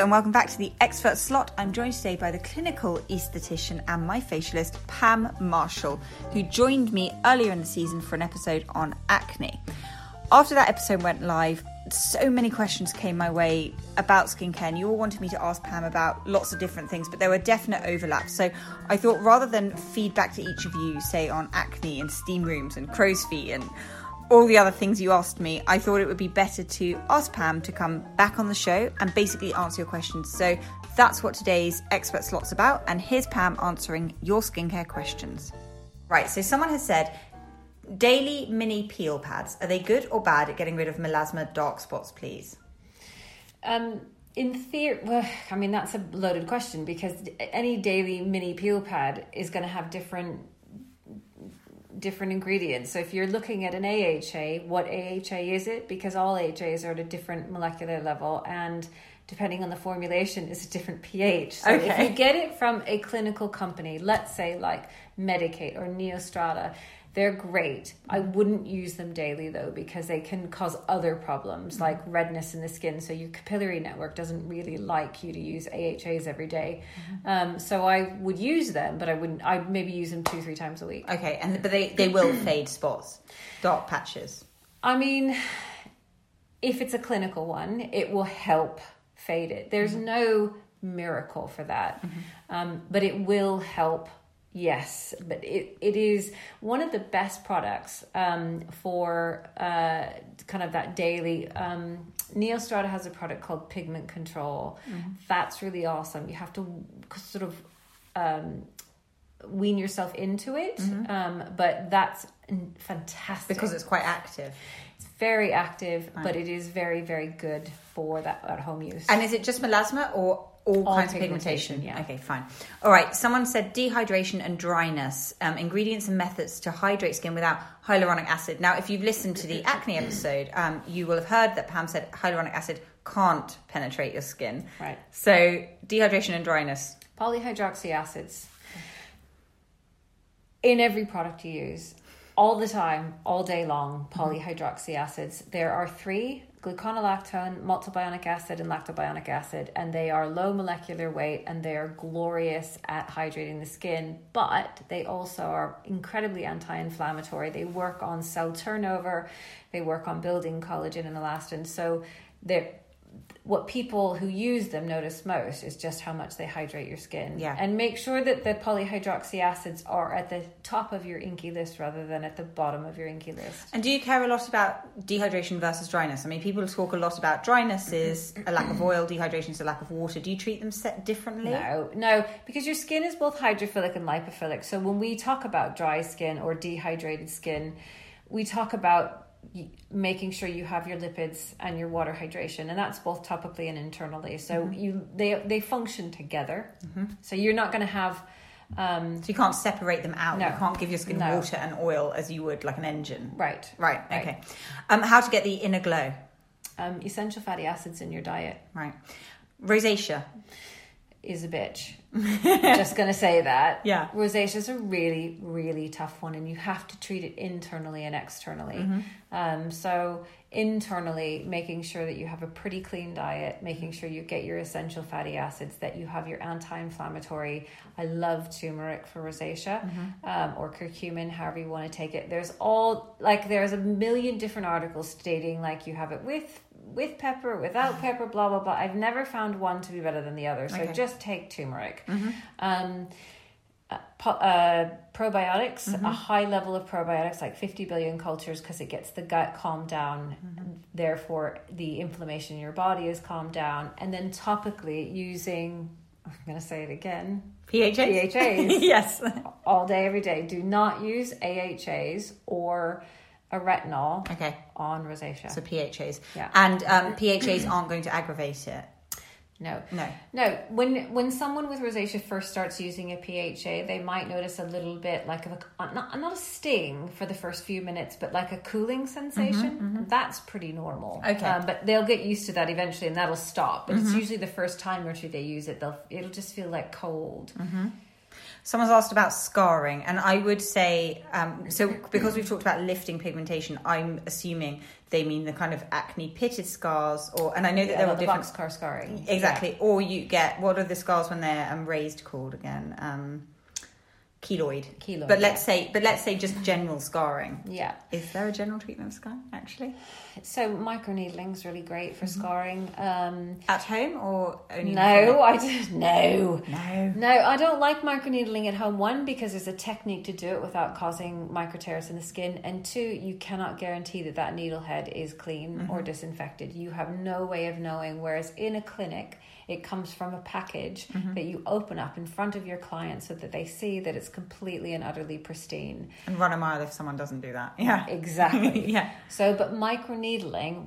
And welcome back to the Expert Slot. I'm joined today by the clinical aesthetician and my facialist, Pam Marshall, who joined me earlier in the season for an episode on acne. After that episode went live, so many questions came my way about skincare, and you all wanted me to ask Pam about lots of different things, but there were definite overlaps. So I thought rather than feedback to each of you, say on acne and steam rooms and crow's feet and all the other things you asked me, I thought it would be better to ask Pam to come back on the show and basically answer your questions. So that's what today's expert slot's about. And here's Pam answering your skincare questions. Right, so someone has said, daily mini peel pads, are they good or bad at getting rid of melasma dark spots, please? Um, in theory, well, I mean that's a loaded question because any daily mini peel pad is going to have different different ingredients. So if you're looking at an AHA, what AHA is it? Because all AHAs are at a different molecular level and depending on the formulation is a different pH. So Okay. if you get it from a clinical company, let's say like Medik8 or Neostrata, they're great. I wouldn't use them daily though because they can cause other problems like redness in the skin. So your capillary network doesn't really like you to use AHAs every day. Um, so I would use them, but I wouldn't. I'd maybe use them two, three times a week. Okay, and but they, they will fade spots, dark patches. I mean, if it's a clinical one, it will help fade it. There's no miracle for that, um, but it will help. Yes, but it, it is one of the best products um, for uh, kind of that daily. Um, Neostrata has a product called Pigment Control. That's really awesome. You have to sort of um, wean yourself into it, um, but that's fantastic Because it's quite active. it's very active, but it is very, very good for that at home use. And is it just melasma or all, All kinds of pigmentation, pigmentation? yeah. Okay, fine. All right. Someone said dehydration and dryness. Um, ingredients and methods to hydrate skin without hyaluronic acid. Now, if you've listened to the acne episode, um, you will have heard that Pam said hyaluronic acid can't penetrate your skin. Right. So dehydration and dryness. Polyhydroxy acids in every product you use, all the time, all day long, polyhydroxy acids. There are three gluconolactone, maltobionic acid, and lactobionic acid, and they are low molecular weight and they are glorious at hydrating the skin, but they also are incredibly anti inflammatory. They work on cell turnover, they work on building collagen and elastin. So they're what people who use them notice most is just how much they hydrate your skin. Yeah. And make sure that the polyhydroxy acids are at the top of your INCI list rather than at the bottom of your INCI list. And do you care a lot about dehydration versus dryness? I mean, people talk a lot about dryness is a lack of oil, dehydration is a lack of water. Do you treat them set differently? No, no, because your skin is both hydrophilic and lipophilic. So when we talk about dry skin or dehydrated skin, we talk about making sure you have your lipids and your water hydration and that's both topically and internally so you they they function together so you're not going to have um So you can't separate them out. No. You can't give your skin No. water and oil as you would like an engine. right Right. Right. Okay. Um, how to get the inner glow? um essential fatty acids in your diet Right. Rosacea. is a bitch. Just gonna say that. Yeah. Rosacea is a really, really tough one, and you have to treat it internally and externally. Um, so internally, making sure that you have a pretty clean diet, making sure you get your essential fatty acids, that you have your anti-inflammatory. I love turmeric for rosacea, um, or curcumin, however you want to take it. There's all like there's a million different articles stating like you have it with with pepper, without pepper, blah blah blah. I've never found one to be better than the other. So Okay. just take turmeric. Um, uh, po- uh, probiotics, a high level of probiotics, like 50 billion cultures, because it gets the gut calmed down. Therefore, the inflammation in your body is calmed down. And then topically, using, I'm going to say it again, PHAs. PHAs. yes. all day, every day. Do not use AHAs or a retinol Okay. on rosacea. So PHAs. Yeah. And um, PHAs aren't going to aggravate it. No. No. No. When when someone with rosacea first starts using a PHA, they might notice a little bit like of a uh, not, not a sting for the first few minutes, but like a cooling sensation. That's pretty normal. Mm-hmm, Okay. Um, but they'll get used to that eventually, and that'll stop. But it's usually the first time or two they use it, they'll it'll just feel like cold. Someone's asked about scarring, and I would say um, so because we've talked about lifting pigmentation. I'm assuming they mean the kind of acne pitted scars, or and I know that Yeah, there are the different boxcar scarring. exactly. Or you get what are the scars when they're um, raised called again? Um, keloid. Keloid, But let's yeah. say, but let's say just general scarring. Yeah. Is there a general treatment of scarring actually So microneedling is really great Mm-hmm. for scarring. Um, at home or only? no? I just no. no. No, I don't like microneedling at home. One, because there's a technique to do it without causing micro tears in the skin, and two, you cannot guarantee that that needle head is clean or disinfected. You have no way of knowing. Whereas in a clinic, it comes from a package that you open up in front of your client so that they see that it's completely and utterly pristine. And run a mile if someone doesn't do that. Yeah. Exactly. Yeah. So, but microneedling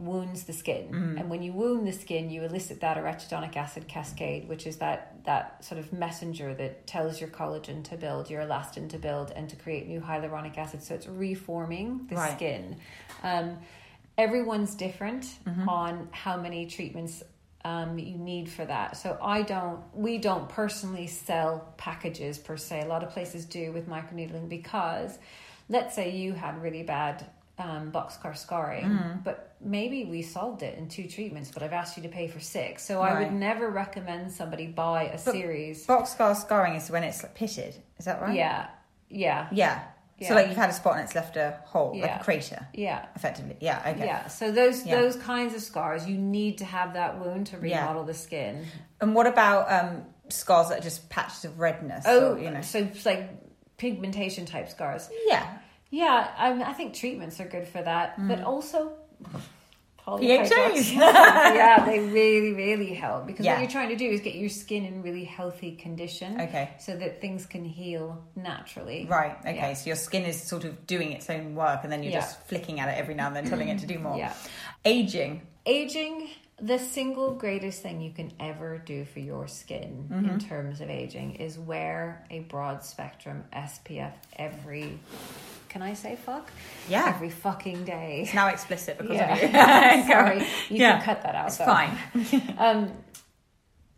wounds the skin, and when you wound the skin, you elicit that arachidonic acid cascade, which is that that sort of messenger that tells your collagen to build, your elastin to build, and to create new hyaluronic acid. So it's reforming the Right. skin. Um, everyone's different on how many treatments um, you need for that. So I don't, we don't personally sell packages per se. A lot of places do with microneedling because, let's say you had really bad um, boxcar scarring, but maybe we solved it in two treatments, but I've asked you to pay for six. So I would never recommend somebody buy a series. Box scar scarring is when it's like, pitted. Is that right? Yeah, yeah, Yeah. Yeah. So like you've had a spot and it's left a hole, like a crater, yeah. effectively. Yeah. Okay. Yeah, so those Yeah. those kinds of scars, you need to have that wound to Yeah. remodel the skin. And what about um, scars that are just patches of redness? Oh, or, you know. so it's like pigmentation type scars. Yeah. Yeah, I, I think treatments are good for that, Mm. but also PHAs. yeah, they really, really help because Yeah. what you're trying to do is get your skin in really healthy condition. Okay. So that things can heal naturally. Right. Okay. Yeah. So your skin is sort of doing its own work, and then you're Yeah. just flicking at it every now and then, telling it to do more. Yeah. Aging. Aging, the single greatest thing you can ever do for your skin Mm-hmm. in terms of aging is wear a broad spectrum SPF every. Can I say fuck? Yeah. Every fucking day. It's now explicit because Yeah. of you. Sorry, you Yeah. can cut that out. It's though. fine. Um,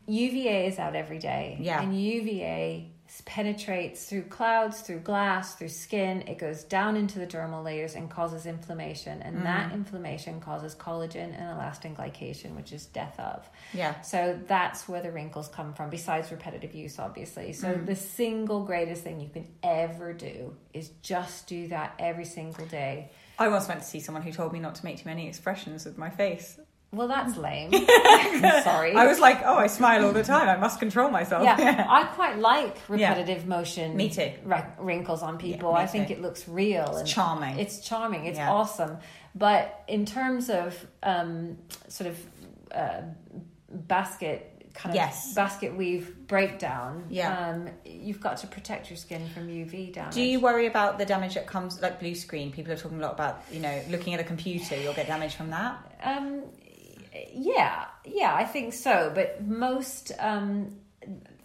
UVA is out every day. Yeah. And UVA penetrates through clouds, through glass, through skin. It goes down into the dermal layers and causes inflammation. And Mm. that inflammation causes collagen and elastin glycation, which is death of. Yeah. So that's where the wrinkles come from, besides repetitive use, obviously. So Mm. the single greatest thing you can ever do is just do that every single day. I once went to see someone who told me not to make too many expressions with my face. Well, that's lame. Sorry. I was like, oh, I smile all the time. I must control myself. yeah, I quite like repetitive motion. Me too. ri- wrinkles on people. Yeah, I think too. it looks real. It's charming. It's charming. It's Yeah. awesome. But in terms of um, sort of uh, basket kind of Yes. basket weave breakdown, Yeah. um, you've got to protect your skin from UV damage. Do you worry about the damage that comes, like blue screen? People are talking a lot about, you know, looking at a computer, you'll get damage from that. Um, yeah, yeah, I think so. But most um,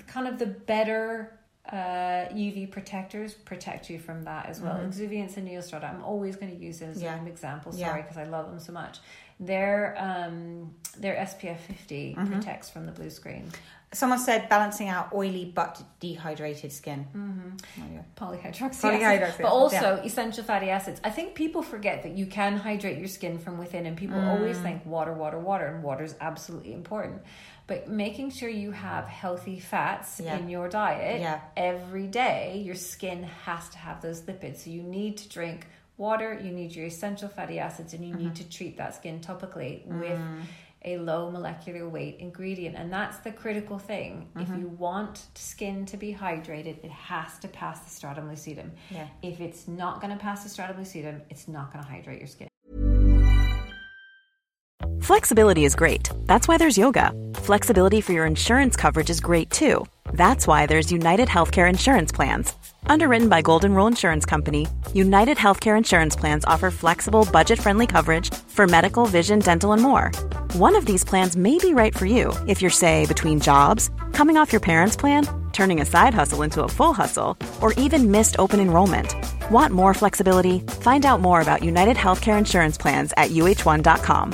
kind of the better uh, UV protectors protect you from that as well. Exuviance and Neostrata, I'm always going to use it as Mm-hmm. Yeah. an example. Sorry, because I love them so much. Their um, their SPF 50 Mm-hmm. protects from the blue screen. Someone said balancing out oily but dehydrated skin. Mm-hmm. Polyhydroxy, Polyhydroxy acid, acid, but also essential fatty acids. I think people forget that you can hydrate your skin from within, and people always Mm. think water, water, water, and water is absolutely important. But making sure you have healthy fats Yeah. in your diet Yeah. every day, your skin has to have those lipids. So you need to drink water, you need your essential fatty acids, and you need to treat that skin topically with a low molecular weight ingredient. And that's the critical thing. If mm-hmm. you want skin to be hydrated, it has to pass the stratum lucidum. Yeah. If it's not going to pass the stratum lucidum, it's not going to hydrate your skin. Flexibility is great. That's why there's yoga. Flexibility for your insurance coverage is great too. That's why there's United Healthcare Insurance Plans. Underwritten by Golden Rule Insurance Company, United Healthcare Insurance Plans offer flexible, budget friendly coverage for medical, vision, dental, and more. One of these plans may be right for you if you're, say, between jobs, coming off your parents' plan, turning a side hustle into a full hustle, or even missed open enrollment. Want more flexibility? Find out more about United Healthcare Insurance Plans at uh1.com.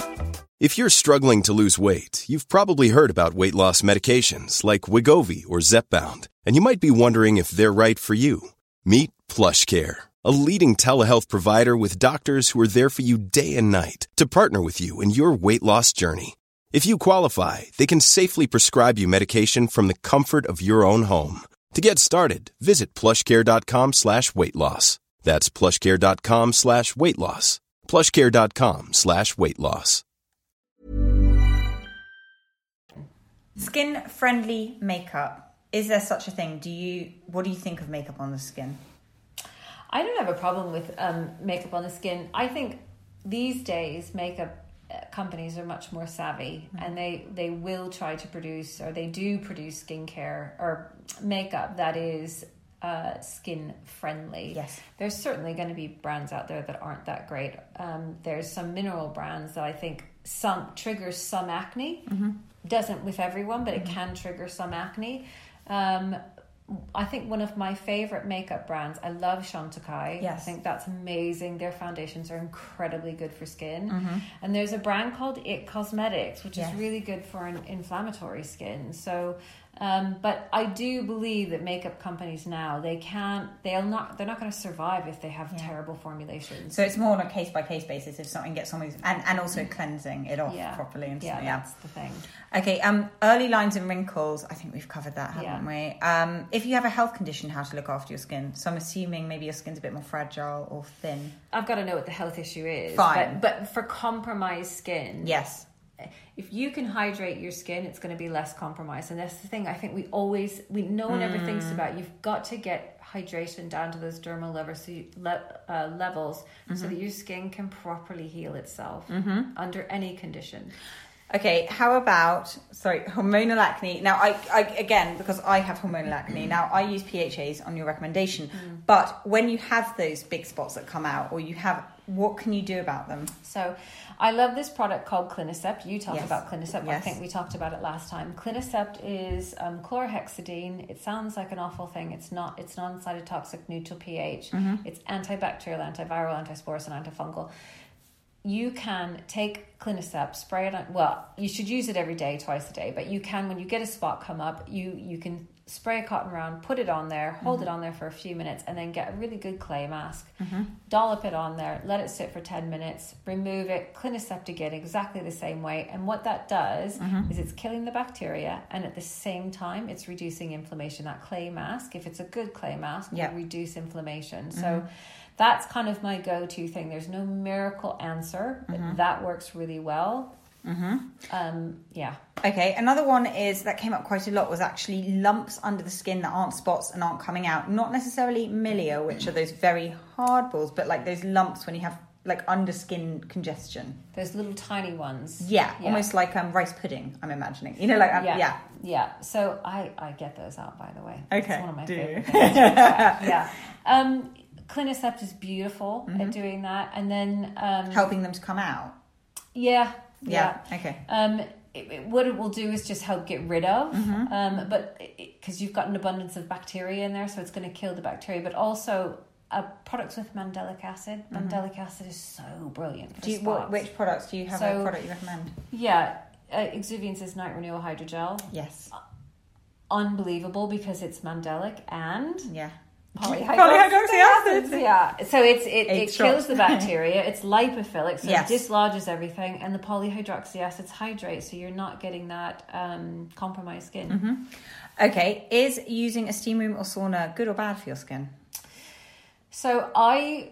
If you're struggling to lose weight, you've probably heard about weight loss medications like Wegovy or Zepbound, and you might be wondering if they're right for you. Meet PlushCare, a leading telehealth provider with doctors who are there for you day and night to partner with you in your weight loss journey. If you qualify, they can safely prescribe you medication from the comfort of your own home. To get started, visit plushcare.com slash weight loss. That's plushcare.com slash weight loss. plushcare.com slash weight loss. Skin friendly makeup. Is there such a thing? Do you what do you think of makeup on the skin? I don't have a problem with um, makeup on the skin. I think these days makeup uh, companies are much more savvy Mm-hmm. and they they will try to produce or they do produce skincare or makeup that is uh, skin friendly. Yes. There's certainly going to be brands out there that aren't that great. Um, there's some mineral brands that I think some triggers some acne. Mm-hmm. Doesn't with everyone, but it can trigger some acne. Um, I think one of my favorite makeup brands. I love Chantecaille. Yes. I think that's amazing. Their foundations are incredibly good for skin. Mm-hmm. And there's a brand called It Cosmetics, which Yes. is really good for an inflammatory skin. So, um, but I do believe that makeup companies now they can't. They'll not. They're not going to survive if they have terrible formulations. So it's more on a case by case basis if something gets on with and, and also cleansing it off yeah, properly and yeah. Yeah. that's the thing. Okay, um early lines and wrinkles, I think we've covered that, haven't Yeah. we? Um if you have a health condition, how to look after your skin. So I'm assuming maybe your skin's a bit more fragile or thin. I've got to know what the health issue is. Fine. But, but for compromised skin, Yes. If you can hydrate your skin, it's going to be less compromised. And that's the thing. I think we always, we no one ever thinks Mm. about. You've got to get hydration down to those dermal levels, so you, le, uh, levels, Mm-hmm. so that your skin can properly heal itself under any condition. Okay, how about sorry, hormonal acne? Now, I, I again because I have hormonal acne. Now, I use PHAs on your recommendation, Mm. but when you have those big spots that come out, or you have, what can you do about them? So, I love this product called Clinisept. You talked Yes. about Clinisept. I think we talked about it last time. Clinisept is um, chlorhexidine. It sounds like an awful thing. It's not. It's non-cytotoxic, neutral pH. Mm-hmm. It's antibacterial, antiviral, antisporous, and antifungal. You can take Clinisept, spray it on. Well, you should use it every day, twice a day. But you can, when you get a spot come up, you you can spray a cotton round, put it on there, hold it mm-hmm. on there for a few minutes, and then get a really good clay mask. Mm-hmm. Dollop it on there, let it sit for ten minutes, remove it, Clinisept again exactly the same way. And what that does mm-hmm. is it's killing the bacteria, and at the same time, it's reducing inflammation. That clay mask, if it's a good clay mask, Yeah. will reduce inflammation. So that's kind of my go-to thing. There's no miracle answer, but that works really well. Um, yeah. Okay, another one is that came up quite a lot was actually lumps under the skin that aren't spots and aren't coming out. Not necessarily milia, which are those very hard balls, but like those lumps when you have like under skin congestion. Those little tiny ones. Yeah, almost like um, rice pudding. I'm imagining. You know, like um, yeah, yeah. yeah. So I I get those out by the way. Okay, it's one of my do favorite things. yeah. Um, Clinisept is beautiful Mm-hmm. at doing that, and then um, helping them to come out. yeah, Yeah. yeah. Okay. Um, it, it- what it will do is just help get rid of, Mm-hmm. um, but because you've got an abundance of bacteria in there, so it's going to kill the bacteria. But also, uh, products with mandelic acid. Mandelic acid is so brilliant for Mm-hmm. Do you, what, which products do you have a So- product you recommend? Yeah, uh, Exuviance is night renewal hydrogel. Yes. Unbelievable because it's mandelic and Yeah. Polyhydroxy acids. Yeah, so it's it, it kills the bacteria. It's lipophilic, so Yes. it dislodges everything, and the polyhydroxy acids hydrate, so you're not getting that um, compromised skin. Mm-hmm. Okay. Is using a steam room or sauna good or bad for your skin? So I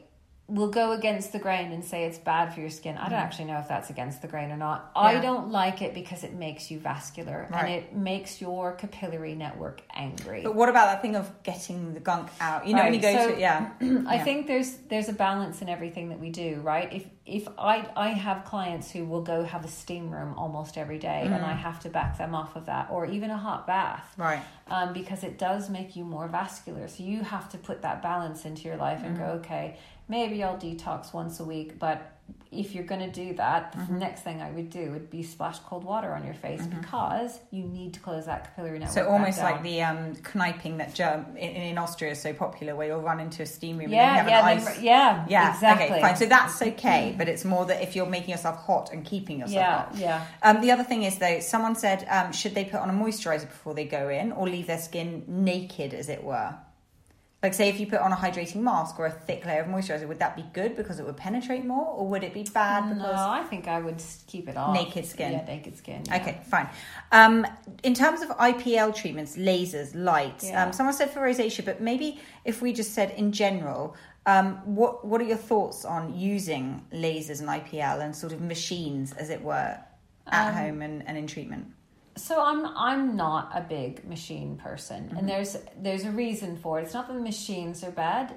will go against the grain and say it's bad for your skin. I don't actually know if that's against the grain or not. I don't like it because it makes you vascular and it makes your capillary network angry. But what about that thing of getting the gunk out? You know, when you go so- to yeah. I Yeah. think there's there's a balance in everything that we do, right? If if I I have clients who will go have a steam room almost every day, and I have to back them off of that, or even a hot bath, Mm. Right. um, because it does make you more vascular. So you have to put that balance into your life and go, Mm. okay, maybe I'll detox once a week, but if you're going to do that, the Mm-hmm. next thing I would do would be splash cold water on your face because you need to close that capillary network. So almost like the um, kniping that germ in, in Austria is so popular, where you'll run into a steam room yeah, and you have then- an ice. yeah, Yeah, exactly. okay, fine. So that's okay, but it's more that if you're making yourself hot and keeping yourself Yeah, hot. yeah. Um, the other thing is though, someone said, um, should they put on a moisturizer before they go in, or leave their skin naked, as it were? Like, say, if you put on a hydrating mask or a thick layer of moisturizer, would that be good because it would penetrate more, or would it be bad because? No, I think I would keep it off. Naked skin. Yeah, naked skin. yeah. Okay, fine. Um, in terms of IPL treatments, lasers, lights, Yeah. um, someone said for rosacea, but maybe if we just said in general, um, what what are your thoughts on using lasers and IPL and sort of machines, as it were, at Um, home and, and in treatment? So I'm I'm not a big machine person, Mm-hmm. and there's there's a reason for it. It's not that the machines are bad,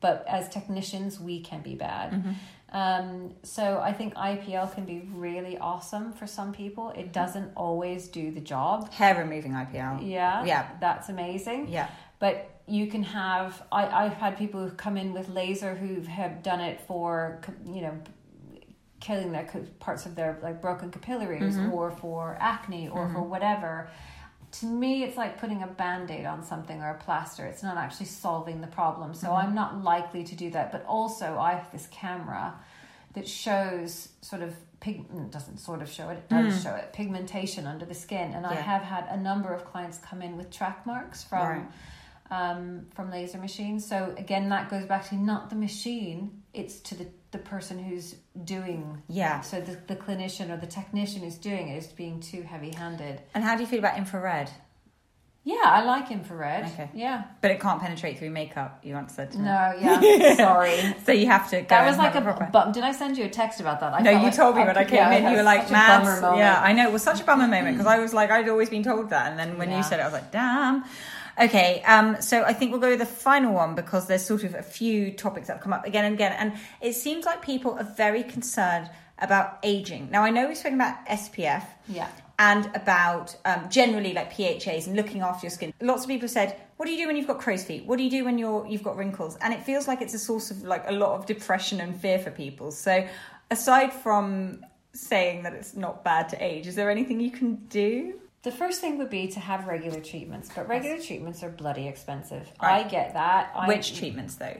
but as technicians we can be bad. Mm-hmm. Um, so I think IPL can be really awesome for some people. Mm-hmm. It doesn't always do the job. Hair removing IPL. Yeah, Yeah. that's amazing. Yeah. But you can have. I I've had people who come in with laser who have done it for you know killing their parts of their like broken capillaries Mm-hmm. or for acne or for whatever. To me, it's like putting a band aid on something or a plaster. It's not actually solving the problem. So Mm-hmm. I'm not likely to do that. But also, I have this camera that shows sort of pig mm, doesn't sort of show it it does show it pigmentation under the skin and i Mm. Have had a number of clients come in with track marks from Right. um, from laser machines. So again, that goes back to not the machine; it's to the the person who's doing. Yeah. So the, the clinician or the technician who's doing it is being too heavy-handed. And how do you feel about infrared? Yeah, I like infrared. Okay. Yeah. But it can't penetrate through makeup. You answered. No. Yeah. Sorry. So you have to. Go That was like a proper- bum. Did I send you a text about that? I No, you like- told me when I came yeah, in. You were like, such a bummer moment. Yeah, I know. It was such a bummer moment because I was like, I'd always been told that, and then when you said it, I was like, "Damn." Okay, um, so I think we'll go with the final one because there's sort of a few topics that have come up again and again, and it seems like people are very concerned about aging. Now, I know we've spoken about SPF, Yeah. and about um, generally like PHAs and looking after your skin. Lots of people said, "What do you do when you've got crow's feet? What do you do when you're you've got wrinkles?" And it feels like it's a source of like a lot of depression and fear for people. So, aside from saying that it's not bad to age, is there anything you can do? The first thing would be to have regular treatments, but regular treatments are bloody expensive. Right. I get that. I, Which treatments though?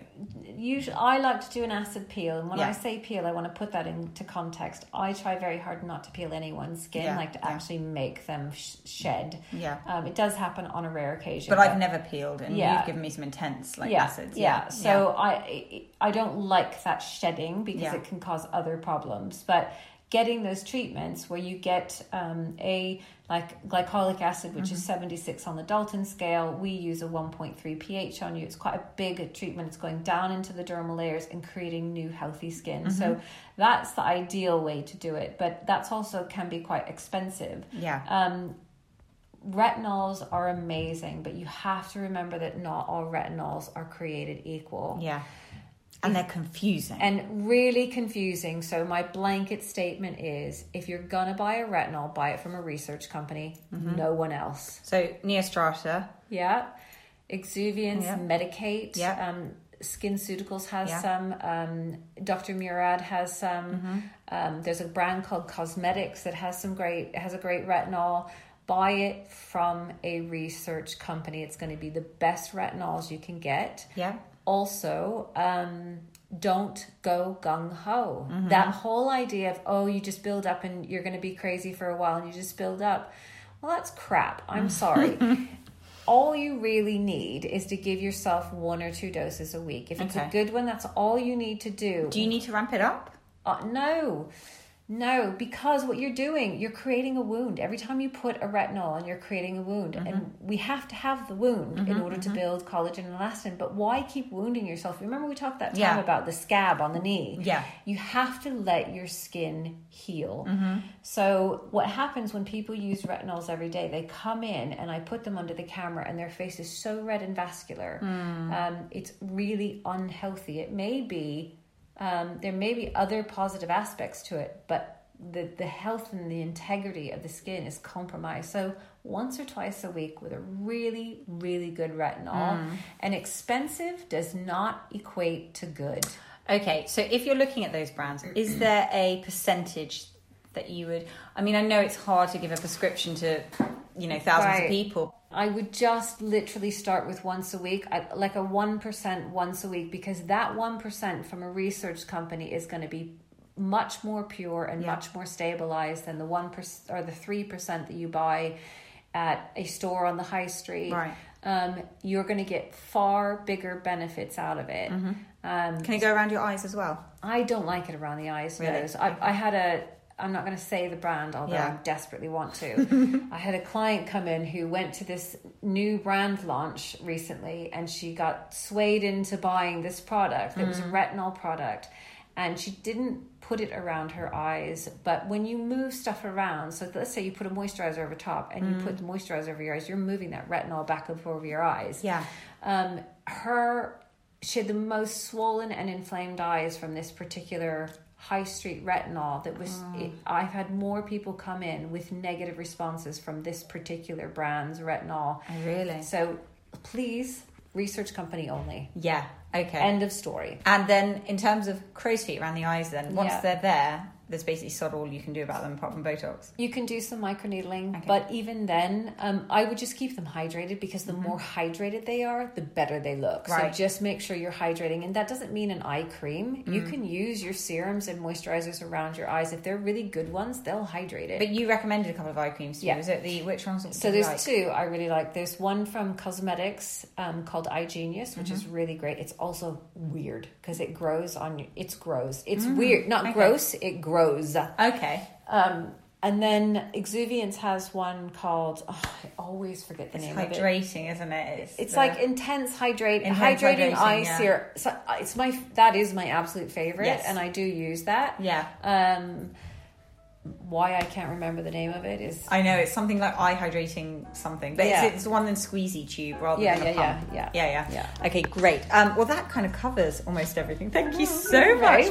usually I like to do an acid peel, and when Yeah. I say peel, I want to put that into context. I try very hard not to peel anyone's skin, Yeah, like to yeah. actually make them sh- shed. Yeah. um, it does happen on a rare occasion, But I've never peeled, and you've given me some intense like acids. Yeah. So I I don't like that shedding because it can cause other problems. But getting those treatments where you get um, a like glycolic acid, which Mm-hmm. is 76 on the Dalton scale, we use a 1.3 pH on you. It's quite a big treatment. It's going down into the dermal layers and creating new healthy skin. So Mm-hmm. that's the ideal way to do it. But that's also can be quite expensive. yeah, Um, retinols are amazing, but you have to remember that not all retinols are created equal. yeah, and they're confusing. And really confusing. So, my blanket statement is if you're gonna buy a retinol, buy it from a research company, Mm-hmm. no one else. so Neostrata, Yeah. Exuviance, Yeah. Medik8. Yeah. Um, SkinCeuticals has Yeah. some. Um, Dr. Murad has some. Mm-hmm. Um, there's a brand called Cosmetics that has some great has a great retinol. Buy it from a research company. It's going to be the best retinols you can get. yeah, Also, um, don't go gung ho. Mm-hmm. That whole idea of oh, you just build up and you're going to be crazy for a while and you just build up. Well, that's crap. I'm sorry. all you really need is to give yourself one or two doses a week. If it's Okay. a good one, that's all you need to do. do you need to ramp it up? Uh, no, no, because what you're doing, you're creating a wound. Every time you put a retinol and you're creating a wound, Mm-hmm. and we have to have the wound in order to build collagen and elastin. But why keep wounding yourself? Remember, we talked that time Yeah. about the scab on the knee. Yeah. You have to let your skin heal. Mm-hmm. So, what happens when people use retinols every day? They come in and I put them under the camera, and their face is so red and vascular. Hmm. Um, it's really unhealthy. It may be, um, there may be other positive aspects to it, but the, the health and the integrity of the skin is compromised. So, once or twice a week with a really, really good retinol. Mm. And expensive does not equate to good. Okay, so if you're looking at those brands, is there a percentage that you would? I mean, I know it's hard to give a prescription to, you know, thousands Right. of people. I would just literally start with once a week, like a 1% once a week, because that 1% from a research company is going to be much more pure and Yeah. much more stabilized than the 1% or the 3% that you buy at a store on the high street. Right. Um, you're going to get far bigger benefits out of it. Mm-hmm. Um, Can it go around your eyes as well? I don't like it around the eyes. Really? Nose. I, I had a. I'm not going to say the brand, although Yeah. I desperately want to. I had a client come in who went to this new brand launch recently, and she got swayed into buying this product. It was Mm. a retinol product, and she didn't put it around her eyes. But when you move stuff around, so let's say you put a moisturizer over top, and Mm. you put the moisturizer over your eyes, you're moving that retinol back up over your eyes Yeah. um, her she had the most swollen and inflamed eyes from this particular high street retinol that was mm. it, i've had more people come in with negative responses from this particular brand's retinol Oh, really? so please research company only Yeah. Okay. end of story And then in terms of crow's feet around the eyes, then once Yeah. they're there, there's basically sod all you can do about them apart from Botox. You can do some microneedling, but even then, um, I would just keep them hydrated because the more hydrated they are, the better they look. Mm-hmm. Right. So just make sure you're hydrating, and that doesn't mean an eye cream. You Mm. can use your serums and moisturizers around your eyes. If they're really good ones, they'll hydrate it. But you recommended a couple of eye creams. To Yeah. Was it the which ones? so there's like? two I really like. There's one from Cosmetics um, called Eye Genius, which Mm-hmm. is really great. It's also weird because it grows on. It's grows. It's weird, not Mm. okay. gross. It grows. Okay. Um, and then Exuviance has one called oh, I always forget the It's name of it. hydrating, isn't it? It's the- like intense hydrate, Intense hydrating hydrating, eye yeah. serum. So uh, it's my that is my absolute favorite, Yes. and I do use that. Yeah. Um, why I can't remember the name of it is I know it's something like eye hydrating something, but Yeah. it's, it's the one in squeezy tube rather Yeah, than a yeah, pump. yeah, yeah, yeah, yeah, yeah. Okay, great. Um, well, that kind of covers almost everything. Thank you so You're much,